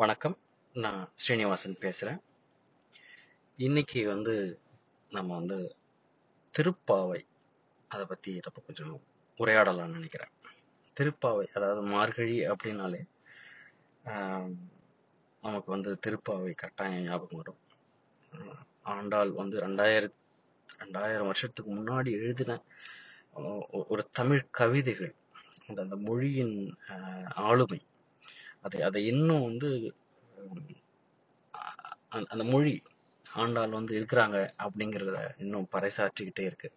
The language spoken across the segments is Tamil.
வணக்கம். நான் ஸ்ரீனிவாசன் பேசுகிறேன் இன்னைக்கு வந்து நம்ம வந்து திருப்பாவை அதை பற்றி நம்ம கொஞ்சம் உரையாடலாம்னு நினைக்கிறேன். திருப்பாவை அதாவது மார்கழி அப்படின்னாலே நமக்கு வந்து திருப்பாவை கட்டாயம் ஞாபகம் வரும். ஆண்டாள் வந்து ரெண்டாயிரம் ரெண்டாயிரம் வருஷத்துக்கு முன்னாடி எழுதின ஒரு தமிழ் கவிதைகள். அந்த அந்த மொழியின் ஆளுமை. அதை அதை இன்னும் வந்து அந்த மொழி ஆண்டாள் வந்து இருக்கிறாங்க அப்படிங்கிறத இன்னும் பறைசாற்றிக்கிட்டே இருக்கு.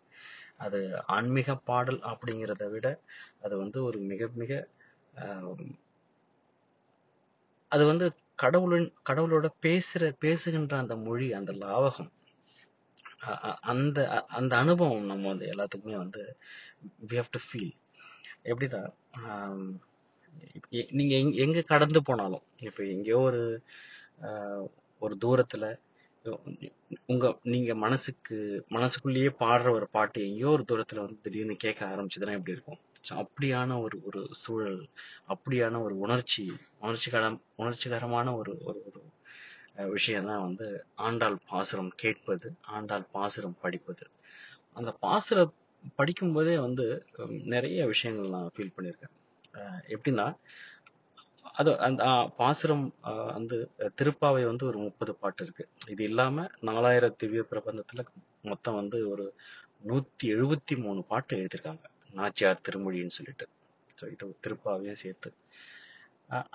அது ஆன்மீக பாடல் அப்படிங்கிறத விட அது வந்து ஒரு மிக மிக அது வந்து கடவுளின் கடவுளோட பேசுற பேசுகின்ற அந்த மொழி அந்த லாவகம் அ- அந்த அந்த அனுபவம் நம்ம வந்து எல்லாத்துக்குமே வந்து வி ஹவ் டு ஃபீல் எப்படின்னா நீங்க எங்க எங்க கடந்து போனாலும் இப்ப எங்கேயோ ஒரு ஆஹ், ஒரு தூரத்துல உங்க நீங்க மனசுக்கு மனசுக்குள்ளேயே பாடுற ஒரு பாட்டு எங்கேயோ ஒரு தூரத்துல வந்து திடீர்னு கேட்க ஆரம்பிச்சதுன்னா எப்படி இருக்கும்? அப்படியான ஒரு ஒரு சூழல் அப்படியான ஒரு உணர்ச்சி உணர்ச்சிகரம் உணர்ச்சிகரமான ஒரு ஒரு ஒரு விஷயம் தான் வந்து ஆண்டாள் பாசுரம் கேட்பது ஆண்டாள் பாசுரம் படிப்பது. அந்த பாசுரம் படிக்கும்போதே வந்து நிறைய விஷயங்கள் நான் ஃபீல் பண்ணியிருக்கேன். எப்படின்னா அது அந்த பாசுரம் வந்து திருப்பாவை வந்து ஒரு முப்பது பாட்டு இருக்கு. இது இல்லாம நாலாயிரம் திவ்ய பிரபந்தத்துல மொத்தம் வந்து ஒரு நூத்தி எழுபத்தி மூணு பாட்டு எழுதியிருக்காங்க. நாச்சியார் திருமொழின்னு சொல்லிட்டு. ஸோ இது திருப்பாவையும் சேர்த்து.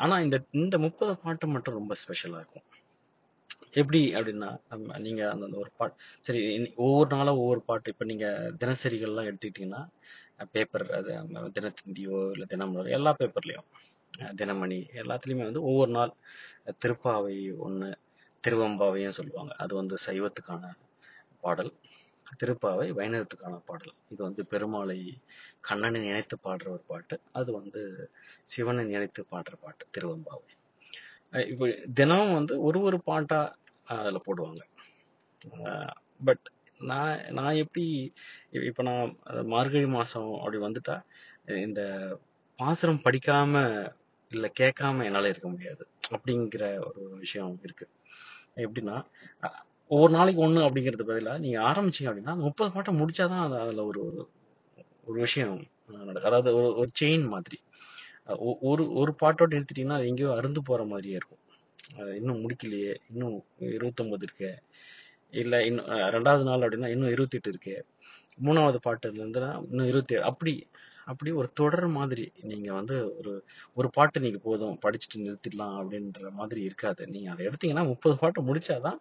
ஆனா இந்த இந்த முப்பது பாட்டு மட்டும் ரொம்ப ஸ்பெஷலா இருக்கும். எப்படி அப்படின்னா நம்ம நீங்க அந்த ஒரு பாட்டு சரி ஒவ்வொரு நாளும் ஒவ்வொரு பாட்டு. இப்ப நீங்க தினசரிகள்லாம் எடுத்துக்கிட்டீங்கன்னா பேப்பர் அது தினத்தந்தியோ இல்ல தினமலர் எல்லா பேப்பர்லயும் தினமணி எல்லாத்துலயுமே வந்து ஒவ்வொரு நாள் திருப்பாவை ஒண்ணு திருவம்பாவையும் சொல்லுவாங்க. அது வந்து சைவத்துக்கான பாடல். திருப்பாவை வைணவத்துக்கான பாடல். இது வந்து பெருமாளை கண்ணனை நினைத்து பாடுற ஒரு பாட்டு. அது வந்து சிவனை நினைத்து பாடுற பாட்டு திருவம்பாவை. இப்போ தினமும் வந்து ஒரு ஒரு பாட்டா அதில் போடுவாங்க. பட் நான் நான் எப்படி இப்போ நான் மார்கழி மாதம் அப்படி வந்துட்டா இந்த பாசுரம் படிக்காம இல்லை கேட்காம என்னால் இருக்க முடியாது அப்படிங்கிற ஒரு விஷயம் இருக்கு. எப்படின்னா ஒவ்வொரு நாளைக்கு ஒன்று அப்படிங்கிறது பதிலாக நீங்கள் ஆரம்பிச்சீங்க அப்படின்னா முப்பது பாட்டை முடிச்சாதான் அது அதில் ஒரு ஒரு ஒரு விஷயம் நடக்கும். அதாவது ஒரு ஒரு செயின் மாதிரி. ஒ- ஒரு ஒரு பாட்டோட நிறுத்திட்டீங்கன்னா அது எங்கேயோ அருந்து போற மாதிரியே இருக்கும். இன்னும் முடிக்கலையே. இன்னும் இருபத்தொன்பது இருக்கு. இல்லை இன்னும் ரெண்டாவது நாள் அப்படின்னா இன்னும் இருபத்தெட்டு இருக்கு. மூணாவது பாட்டுல இருந்துன்னா இன்னும் இருபத்தி ஏழு அப்படி அப்படி ஒரு தொடர் மாதிரி நீங்க வந்து ஒரு ஒரு பாட்டு நீங்க போதும் படிச்சுட்டு நிறுத்திடலாம் அப்படின்ற மாதிரி இருக்காது. நீங்க அதை எடுத்தீங்கன்னா முப்பது பாட்டு முடிச்சாதான்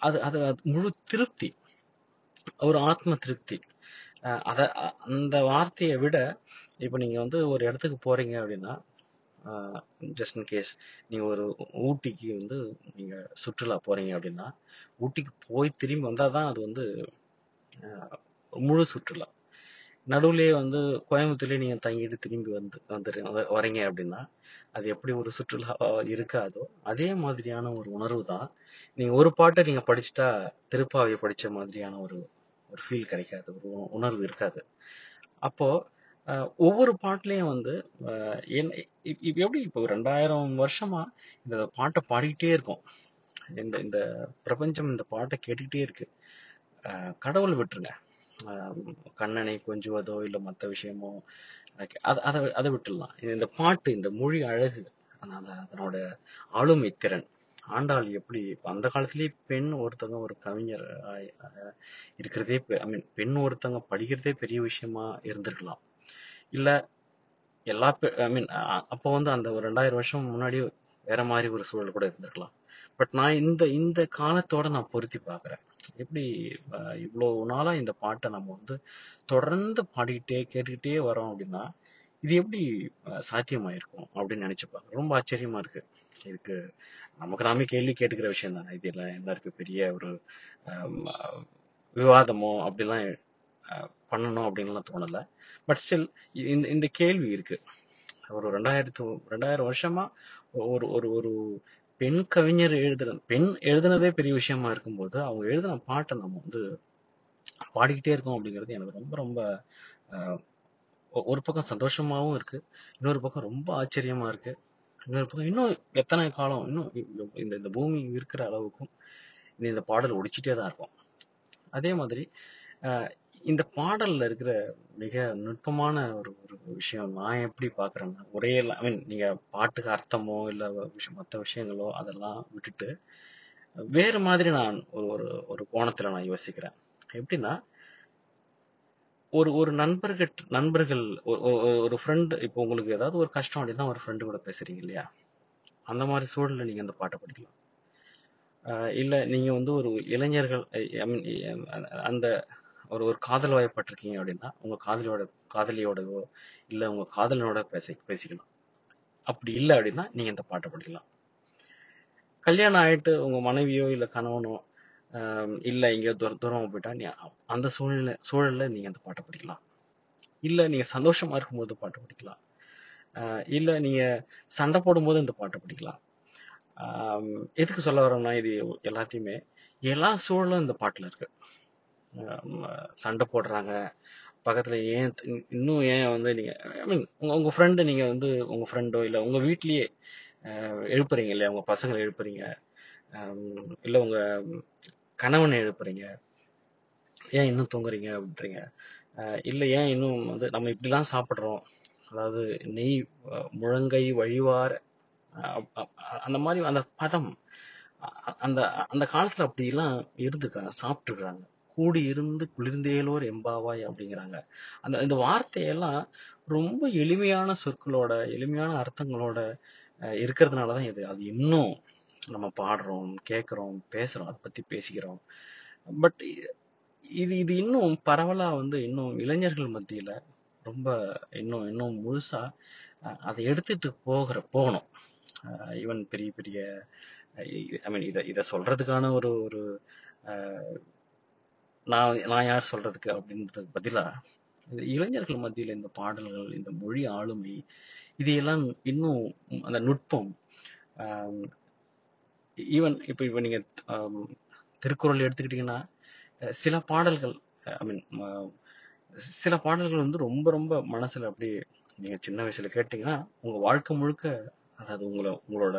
அது அது முழு திருப்தி. ஒரு ஆத்ம திருப்தி. அதை அத அந்த வார்த்தையை விட இப்ப நீங்க வந்து ஒரு இடத்துக்கு போறீங்க அப்படின்னா ஜஸ்ட் இன் கேஸ் நீங்கள் ஒரு ஊட்டிக்கு வந்து நீங்கள் சுற்றுலா போகிறீங்க அப்படின்னா ஊட்டிக்கு போய் திரும்பி வந்தால் தான் அது வந்து முழு சுற்றுலா. நடுவுலேயே வந்து கோயம்புத்தூர்லேயே நீங்கள் தங்கிட்டு திரும்பி வந்து வந்துரு வ- வரீங்க அப்படின்னா அது எப்படி ஒரு சுற்றுலா இருக்காதோ அதே மாதிரியான ஒரு உணர்வு தான். நீங்கள் ஒரு பாட்டை நீங்கள் படிச்சுட்டா திருப்பாவை படித்த மாதிரியான ஒரு ஒரு ஃபீல் கிடைக்காது ஒரு உணர்வு இருக்காது. அப்போது ஒவ்வொரு பாட்டுலயும் வந்து அஹ், என்ன எப்படி இப்போ ரெண்டாயிரம் வருஷமா இந்த பாட்டை பாடிக்கிட்டே இருக்கோம். இந்த இந்த பிரபஞ்சம் இந்த பாட்டை கேட்டுக்கிட்டே இருக்கு. அஹ், கடவுள் விட்டுருங்க. அஹ், கண்ணனை கொஞ்சுவதோ இல்ல மத்த விஷயமோ எனக்கு அத அதை அதை விட்டுடலாம். இந்த பாட்டு இந்த மொழி அழகு அந்த அதனோட ஆளுமை திறன். ஆண்டாள் எப்படி அந்த காலத்திலேயே பெண் ஒருத்தவங்க ஒரு கவிஞர் ஆய்- ஆஹ் இருக்கிறதே ஐ மீன் பெண் ஒருத்தவங்க படிக்கிறதே பெரிய விஷயமா இருந்திருக்கலாம். இல்லை எல்லா ஐ மீன் அப்போ வந்து அந்த ஒரு ரெண்டாயிரம் வருஷம் முன்னாடி வேற மாதிரி ஒரு சூழல் கூட இருந்திருக்கலாம். பட் நான் இந்த இந்த காலத்தோட நான் பொருத்தி பார்க்குறேன் எப்படி இவ்வளோ நாளாக நாளா இந்த பாட்டை நம்ம வந்து தொடர்ந்து பாடிக்கிட்டே கேட்டுக்கிட்டே வரோம் அப்படின்னா இது எப்படி சாத்தியமாயிருக்கும் அப்படின்னு நினைச்சு பார்க்க ரொம்ப ஆச்சரியமா இருக்கு. இதுக்கு நமக்கு நாமே கேள்வி கேட்டுக்கிற விஷயம் தானே. இது எல்லாம் என்ன இருக்கு பெரிய ஒரு விவாதமோ அப்படிலாம் பண்ணணும் அப்படின்லாம் தோணல. பட் ஸ்டில் இந்த இந்த கேள்வி இருக்கு. ஒரு ரெண்டாயிரத்து ரெண்டாயிரம் வருஷமா ஒரு ஒரு ஒரு பெண் கவிஞர் எழுதுன பெண் எழுதுனதே பெரிய விஷயமா இருக்கும்போது அவங்க எழுதின பாட்டை நம்ம வந்து பாடிக்கிட்டே இருக்கோம் அப்படிங்கிறது எனக்கு ரொம்ப ரொம்ப ஆஹ், ஒ- ஒரு பக்கம் சந்தோஷமாவும் இருக்கு. இன்னொரு பக்கம் ரொம்ப ஆச்சரியமா இருக்கு. இன்னொரு பக்கம் இன்னும் எத்தனை காலம் இன்னும் இந்த- இந்த பூமி இருக்கிற அளவுக்கும் இந்த இந்த பாடல் ஒடிச்சிட்டே தான் இருக்கும். அதே மாதிரி இந்த பாடல்ல இருக்கிற மிக நுட்பமான ஒரு ஒரு விஷயம் நான் எப்படி பாக்குறேன்னா ஒரே ஐ மீன் நீங்க பாட்டுக்கு அர்த்தமோ இல்ல விஷயம் மற்ற விஷயங்களோ அதெல்லாம் விட்டுட்டு வேற மாதிரி நான் ஒரு ஒரு ஒரு கோணத்துல நான் யோசிக்கிறேன். எப்படின்னா ஒரு ஒரு நண்பர்கள் நண்பர்கள் ஒரு ஒரு- ஃப்ரெண்டு இப்போ உங்களுக்கு ஏதாவது ஒரு கஷ்டம் அப்படின்னா ஒரு ஃப்ரெண்டு கூட பேசுறீங்க இல்லையா? அந்த மாதிரி சூழல்ல நீங்க அந்த பாட்டை படிக்கலாம். இல்ல நீங்க வந்து ஒரு இளைஞர்கள் ஐ மீன் அந்த ஒரு ஒரு காதல் வயப்பட்டிருக்கீங்க அப்படின்னா உங்க காதலியோட காதலியோடவோ இல்ல உங்க காதலனோட பேசி பேசிக்கலாம். அப்படி இல்லை அப்படின்னா நீங்க இந்த பாட்டை படிக்கலாம். கல்யாணம் ஆயிட்டு உங்க மனைவியோ இல்ல கணவனோ ஆஹ் இல்ல எங்கேயோ தூர தூரமாக போயிட்டா நீ அந்த சூழ்நிலை சூழல்ல நீங்க அந்த பாட்டை படிக்கலாம். இல்ல நீங்க சந்தோஷமா இருக்கும்போது பாட்டு படிக்கலாம். ஆஹ் இல்ல நீங்க சண்டை போடும்போது இந்த பாட்டை படிக்கலாம். ஆஹ் எதுக்கு சொல்ல வரோம்னா இது எல்லாத்தையுமே எல்லா சூழலும் இந்த பாட்டுல இருக்கு. சண்டை போடுறாங்க. பக்கத்தில் ஏன் இன்னும் ஏன் வந்து நீங்கள் ஐ மீன் உங்கள் உங்கள் ஃப்ரெண்டு நீங்கள் வந்து உங்கள் ஃப்ரெண்டோ இல்லை உங்கள் வீட்லேயே எழுப்புறீங்க இல்லையா? உங்கள் பசங்களை எழுப்புறீங்க. இல்லை உங்கள் கணவனை எழுப்புறீங்க. ஏன் இன்னும் தூங்குறீங்க அப்படின்றீங்க. இல்லை ஏன் இன்னும் வந்து நம்ம இப்படிலாம் சாப்பிட்றோம். அதாவது நெய் முழங்கை வழிவார் அந்த மாதிரி அந்த பதம் அந்த அந்த காலத்தில் அப்படிலாம் எல்லாம் இருந்துக்கிறாங்க கூடி இருந்து குளிர்ந்தேலோர் எம்பாவாய் அப்படிங்கிறாங்க. அந்த இந்த வார்த்தையெல்லாம் ரொம்ப எளிமையான சொற்களோட எளிமையான அர்த்தங்களோட அஹ், இருக்கிறதுனாலதான் இது. அது இன்னும் நம்ம பாடுறோம் கேட்குறோம் பேசுறோம் அதை பத்தி பேசிக்கிறோம். பட் இது இது இன்னும் பரவலா வந்து இன்னும் இளைஞர்கள் மத்தியில ரொம்ப இன்னும் இன்னும் முழுசா அஹ், அதை எடுத்துட்டு போகிற போகணும். ஈவன் பெரிய பெரிய ஐ மீன் இதை இதை சொல்றதுக்கான ஒரு ஒரு அஹ், நான் நான் யார் சொல்றதுக்கு அப்படின்றதுக்கு பதிலா இந்த இளைஞர்கள் மத்தியில இந்த பாடல்கள் இந்த மொழி ஆளுமை இதையெல்லாம் இன்னும் அந்த நுட்பம் ஈவன் இப்ப இப்ப நீங்க திருக்குறள் எடுத்துக்கிட்டீங்கன்னா சில பாடல்கள் ஐ மீன் சில பாடல்கள் வந்து ரொம்ப ரொம்ப மனசுல அப்படியே நீங்க சின்ன வயசுல கேட்டீங்கன்னா உங்க வாழ்க்கை முழுக்க அதாவது உங்களை உங்களோட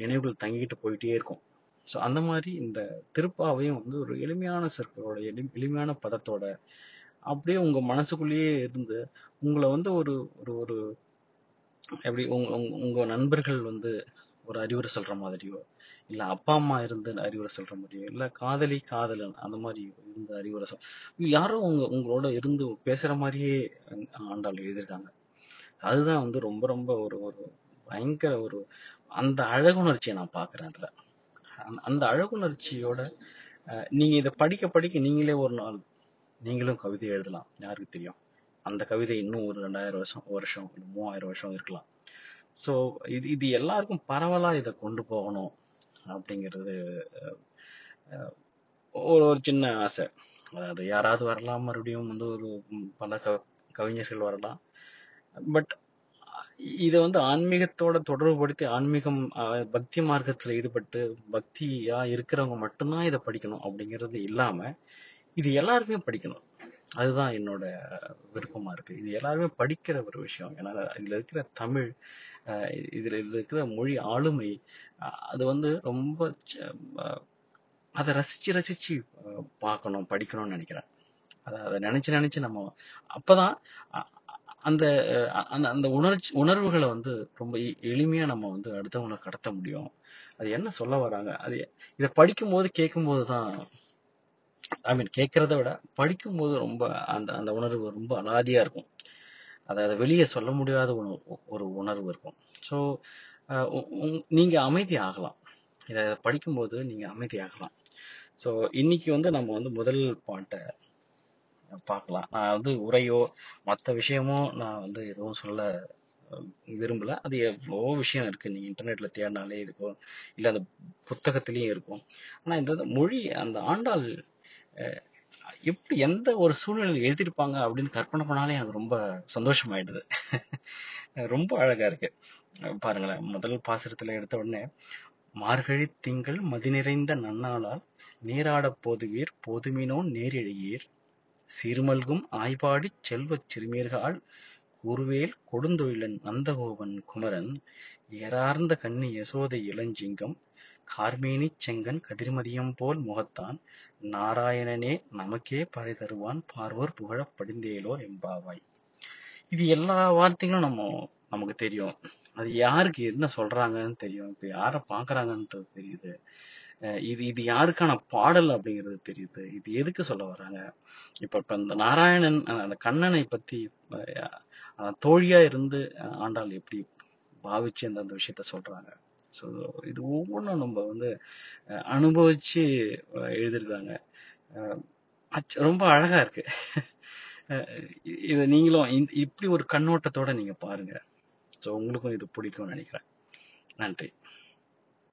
நினைவுகள் தங்கிட்டு போயிட்டே இருக்கும். ஸோ அந்த மாதிரி இந்த திருப்பாவையும் வந்து ஒரு எளிமையான சொற்களோட எளி எளிமையான பதத்தோட அப்படியே உங்க மனசுக்குள்ளேயே இருந்து உங்களை வந்து ஒரு ஒரு ஒரு எப்படி உங்க உங்க உங்க நண்பர்கள் வந்து ஒரு அறிவுரை சொல்ற மாதிரியோ இல்ல அப்பா அம்மா இருந்து அறிவுரை சொல்ற மாதிரியோ இல்ல காதலி காதலன் அந்த மாதிரி இருந்து அறிவுரை சொல் யாரோ உங்க உங்களோட இருந்து பேசுற மாதிரியே ஆண்டாள் எழுதியிருக்காங்க. அதுதான் வந்து ரொம்ப ரொம்ப ஒரு ஒரு பயங்கர ஒரு அந்த அழகுணர்ச்சியை நான் பாக்குறேன் அதுல. அந்த- அழகுணர்ச்சியோட அஹ், நீங்க இதை படிக்க படிக்க நீங்களே ஒரு நாள் நீங்களும் கவிதை எழுதலாம். யாருக்கு தெரியும்? அந்த கவிதை இன்னும் ஒரு ரெண்டாயிரம் வருஷம் வருஷம் மூவாயிரம் வருஷம் இருக்கலாம். சோ இது இது எல்லாருக்கும் பரவலா இதை கொண்டு போகணும் அப்படிங்கிறது அஹ், ஒரு ஒரு சின்ன ஆசை. அதாவது யாராவது வரலாம் மறுபடியும் வந்து ஒரு பல கவிஞர்கள் வரலாம். பட் இதை வந்து ஆன்மீகத்தோட தொடர்புபடுத்தி ஆன்மீகம் பக்தி மார்க்கத்துல ஈடுபட்டு பக்தியா இருக்கிறவங்க மட்டும்தான் இதை படிக்கணும் அப்படிங்கிறது இல்லாம இது எல்லாருமே படிக்கணும். அதுதான் என்னோட விருப்பமா இருக்கு. இது எல்லாருமே படிக்கிற ஒரு விஷயம். ஏன்னா இதுல இருக்கிற தமிழ் இதுல இதுல இருக்கிற மொழி ஆளுமை அது வந்து ரொம்ப அதை ரசிச்சு ரசிச்சு பார்க்கணும் படிக்கணும்னு நினைக்கிறேன். அதை அதை நினைச்சு நினைச்சு நம்ம அப்பதான் அந்த அந்த அந்த உணர்ச்சி உணர்வுகளை வந்து ரொம்ப எ- எளிமையா நம்ம வந்து அடுத்தவங்களை கடத்த முடியும். அது என்ன சொல்ல வராங்க? அது இதை படிக்கும் போது கேட்கும் போதுதான் ஐ மீன் கேட்கறத விட படிக்கும் போது ரொம்ப அந்த அந்த உணர்வு ரொம்ப அலாதியா இருக்கும். அதை வெளியே சொல்ல முடியாத ஒரு ஒரு உணர்வு இருக்கும். ஸோ நீங்க அமைதி ஆகலாம். இதை படிக்கும்போது நீங்க அமைதி ஆகலாம். ஸோ இன்னைக்கு வந்து நம்ம வந்து முதல் பாட்டை பார்க்கலாம். நான் வந்து உரையோ மற்ற விஷயமோ நான் வந்து எதுவும் சொல்ல விரும்பல. அது எவ்வளோ விஷயம் இருக்கு. நீங்க இன்டர்நெட்ல தேடினாலே இருக்கும் இல்ல அந்த புத்தகத்திலயும் இருக்கும். ஆனா இந்த மொழி அந்த ஆண்டாள் எப்படி எந்த ஒரு சூழ்நிலையில் எழுதியிருப்பாங்க அப்படின்னு கற்பனை பண்ணாலே எனக்கு ரொம்ப சந்தோஷமாயிடுது. ரொம்ப அழகா இருக்கு. பாருங்களேன். முதல் பாசுரத்துல எடுத்த உடனே மார்கழி திங்கள் மதி நிறைந்த நன்னாளால் நீராட போதுவீர் போதுமினோ நேரிழையீர் சீர்மல்கும் ஆய்பாடிச் செல்வச் சிறுமீர்காள் கூறுவேல் கொடுந்தொழிலன் நந்தகோபன் குமரன் ஏறார்ந்த கண்ணி யசோதை இளஞ்சிங்கம் கார்மேனிச் செங்கன் கதிர்மதியம் போல் முகத்தான் நாராயணனே நமக்கே பறை தருவான் பார்வோர் புகழப் படிந்தேலோர் எம்பாவாய் இது எல்லா வார்த்தைகளும் நம்ம நமக்கு தெரியும். அது யாருக்கு என்ன சொல்றாங்கன்னு தெரியும். இப்ப யார பாக்குறாங்கன்றது தெரியுது. இது இது யாருக்கான பாடல் அப்படிங்கிறது தெரியுது. இது எதுக்கு சொல்ல வர்றாங்க? இப்ப இப்ப இந்த நாராயணன் அந்த கண்ணனை பத்தி தோழியா இருந்து ஆண்டாள் எப்படி பாவிச்சு அந்த அந்த விஷயத்த சொல்றாங்க. ஸோ இது ஒவ்வொன்றும் நம்ம வந்து அனுபவிச்சு எழுதிருக்காங்க ரொம்ப அழகா இருக்கு. இதை நீங்களும் இப்படி ஒரு கண்ணோட்டத்தோட நீங்க பாருங்க. ஸோ உங்களுக்கும் இது பிடிக்கும்னு நினைக்கிறேன். நன்றி.